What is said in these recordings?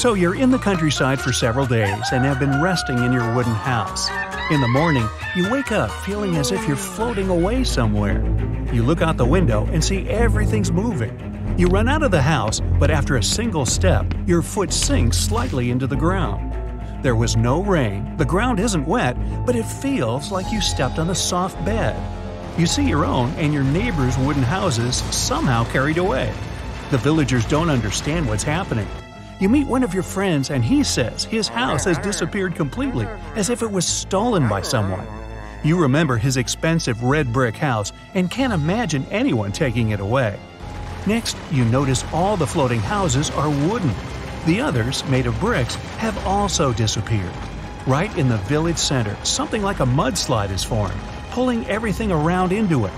So you're in the countryside for several days and have been resting in your wooden house. In the morning, you wake up feeling as if you're floating away somewhere. You look out the window and see everything's moving. You run out of the house, but after a single step, your foot sinks slightly into the ground. There was no rain, the ground isn't wet, but it feels like you stepped on a soft bed. You see your own and your neighbors' wooden houses somehow carried away. The villagers don't understand what's happening. You meet one of your friends, and he says his house has disappeared completely, as if it was stolen by someone. You remember his expensive red brick house and can't imagine anyone taking it away. Next, you notice all the floating houses are wooden. The others, made of bricks, have also disappeared. Right in the village center, something like a mudslide is formed, pulling everything around into it.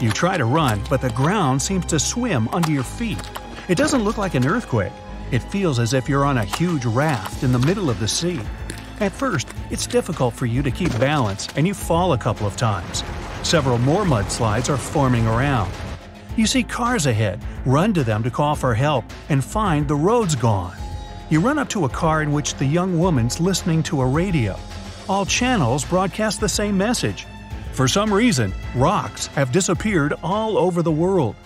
You try to run, but the ground seems to swim under your feet. It doesn't look like an earthquake, it feels as if you're on a huge raft in the middle of the sea. At first, it's difficult for you to keep balance and you fall a couple of times. Several more mudslides are forming around. You see cars ahead, run to them to call for help, and find the road's gone. You run up to a car in which the young woman's listening to a radio. All channels broadcast the same message. For some reason, rocks have disappeared all over the world.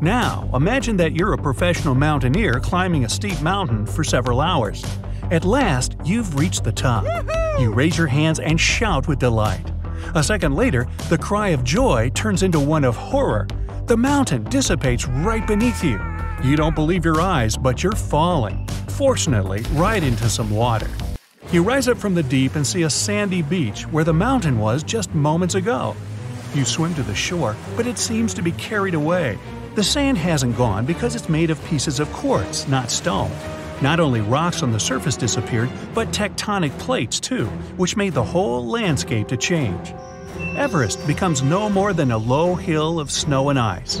Now, imagine that you're a professional mountaineer climbing a steep mountain for several hours. At last, you've reached the top. You raise your hands and shout with delight. A second later, the cry of joy turns into one of horror. The mountain dissipates right beneath you. You don't believe your eyes, but you're falling, fortunately, right into some water. You rise up from the deep and see a sandy beach where the mountain was just moments ago. You swim to the shore, but it seems to be carried away. The sand hasn't gone because it's made of pieces of quartz, not stone. Not only rocks on the surface disappeared, but tectonic plates too, which made the whole landscape to change. Everest becomes no more than a low hill of snow and ice.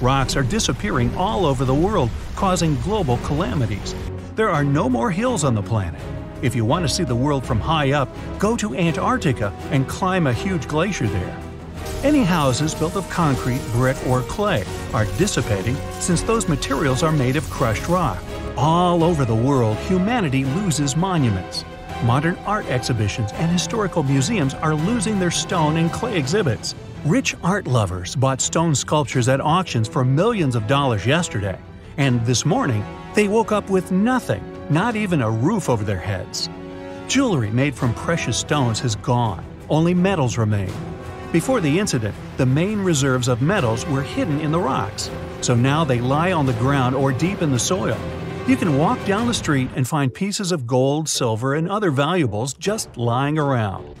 Rocks are disappearing all over the world, causing global calamities. There are no more hills on the planet. If you want to see the world from high up, go to Antarctica and climb a huge glacier there. Any houses built of concrete, brick, or clay are dissipating since those materials are made of crushed rock. All over the world, humanity loses monuments. Modern art exhibitions and historical museums are losing their stone and clay exhibits. Rich art lovers bought stone sculptures at auctions for millions of dollars yesterday, and this morning they woke up with nothing, not even a roof over their heads. Jewelry made from precious stones has gone, only metals remain. Before the incident, the main reserves of metals were hidden in the rocks, so now they lie on the ground or deep in the soil. You can walk down the street and find pieces of gold, silver, and other valuables just lying around.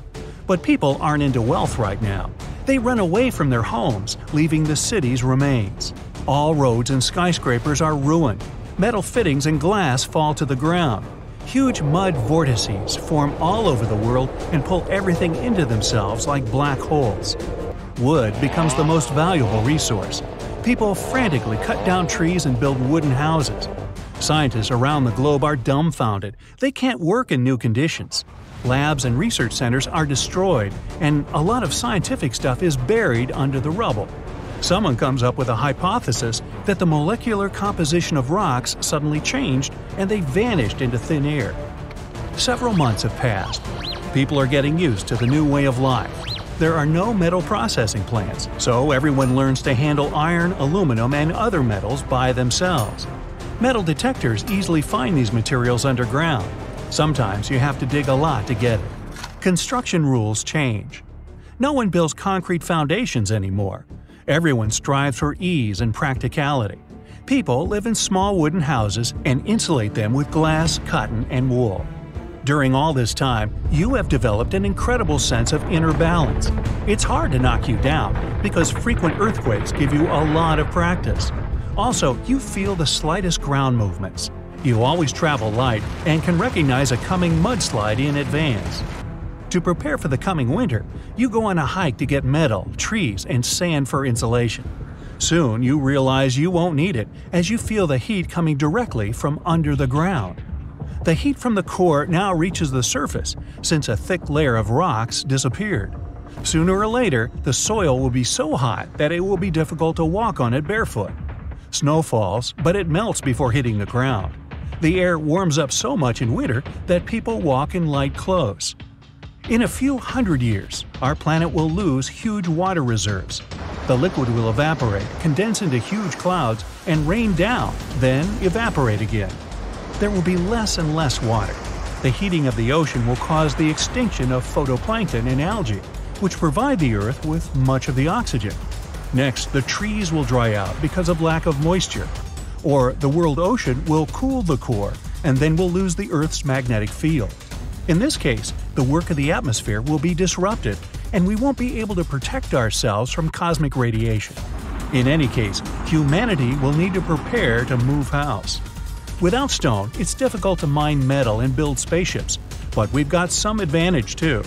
But people aren't into wealth right now. They run away from their homes, leaving the city's remains. All roads and skyscrapers are ruined. Metal fittings and glass fall to the ground. Huge mud vortices form all over the world and pull everything into themselves like black holes. Wood becomes the most valuable resource. People frantically cut down trees and build wooden houses. Scientists around the globe are dumbfounded. They can't work in new conditions. Labs and research centers are destroyed, and a lot of scientific stuff is buried under the rubble. Someone comes up with a hypothesis that the molecular composition of rocks suddenly changed and they vanished into thin air. Several months have passed. People are getting used to the new way of life. There are no metal processing plants, so everyone learns to handle iron, aluminum, and other metals by themselves. Metal detectors easily find these materials underground. Sometimes you have to dig a lot to get it. Construction rules change. No one builds concrete foundations anymore. Everyone strives for ease and practicality. People live in small wooden houses and insulate them with glass, cotton, and wool. During all this time, you have developed an incredible sense of inner balance. It's hard to knock you down because frequent earthquakes give you a lot of practice. Also, you feel the slightest ground movements. You always travel light and can recognize a coming mudslide in advance. To prepare for the coming winter, you go on a hike to get metal, trees, and sand for insulation. Soon you realize you won't need it as you feel the heat coming directly from under the ground. The heat from the core now reaches the surface since a thick layer of rocks disappeared. Sooner or later, the soil will be so hot that it will be difficult to walk on it barefoot. Snow falls, but it melts before hitting the ground. The air warms up so much in winter that people walk in light clothes. In a few hundred years, our planet will lose huge water reserves. The liquid will evaporate, condense into huge clouds, and rain down, then evaporate again. There will be less and less water. The heating of the ocean will cause the extinction of phytoplankton and algae, which provide the Earth with much of the oxygen. Next, the trees will dry out because of lack of moisture. Or the world ocean will cool the core, and then we'll lose the Earth's magnetic field. In this case, the work of the atmosphere will be disrupted, and we won't be able to protect ourselves from cosmic radiation. In any case, humanity will need to prepare to move house. Without stone, it's difficult to mine metal and build spaceships, but we've got some advantage too.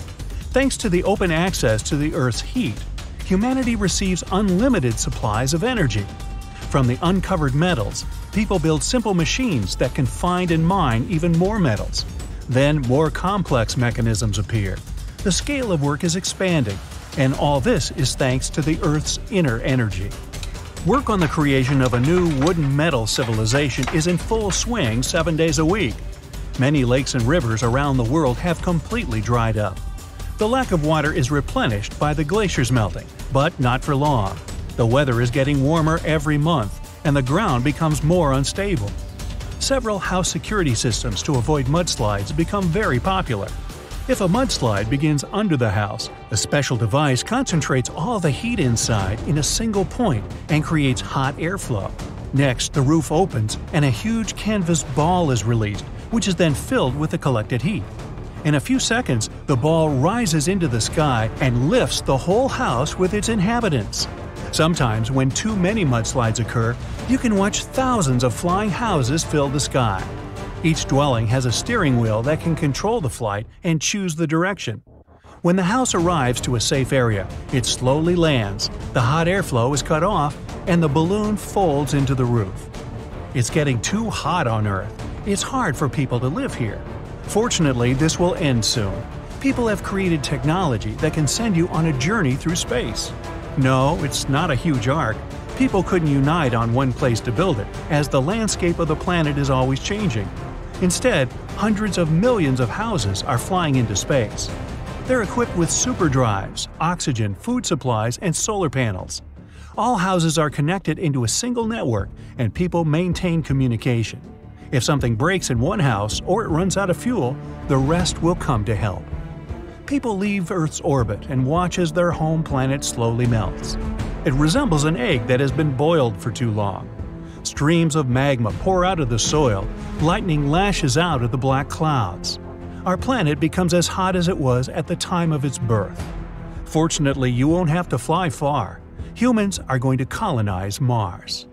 Thanks to the open access to the Earth's heat, humanity receives unlimited supplies of energy. From the uncovered metals, people build simple machines that can find and mine even more metals. Then more complex mechanisms appear. The scale of work is expanding, and all this is thanks to the Earth's inner energy. Work on the creation of a new wooden metal civilization is in full swing seven days a week. Many lakes and rivers around the world have completely dried up. The lack of water is replenished by the glaciers melting, but not for long. The weather is getting warmer every month, and the ground becomes more unstable. Several house security systems to avoid mudslides become very popular. If a mudslide begins under the house, a special device concentrates all the heat inside in a single point and creates hot airflow. Next, the roof opens and a huge canvas ball is released, which is then filled with the collected heat. In a few seconds, the ball rises into the sky and lifts the whole house with its inhabitants. Sometimes, when too many mudslides occur, you can watch thousands of flying houses fill the sky. Each dwelling has a steering wheel that can control the flight and choose the direction. When the house arrives to a safe area, it slowly lands, the hot airflow is cut off, and the balloon folds into the roof. It's getting too hot on Earth. It's hard for people to live here. Fortunately, this will end soon. People have created technology that can send you on a journey through space. No, it's not a huge ark. People couldn't unite on one place to build it, as the landscape of the planet is always changing. Instead, hundreds of millions of houses are flying into space. They're equipped with superdrives, oxygen, food supplies, and solar panels. All houses are connected into a single network, and people maintain communication. If something breaks in one house or it runs out of fuel, the rest will come to help. People leave Earth's orbit and watch as their home planet slowly melts. It resembles an egg that has been boiled for too long. Streams of magma pour out of the soil, lightning lashes out of the black clouds. Our planet becomes as hot as it was at the time of its birth. Fortunately, you won't have to fly far. Humans are going to colonize Mars.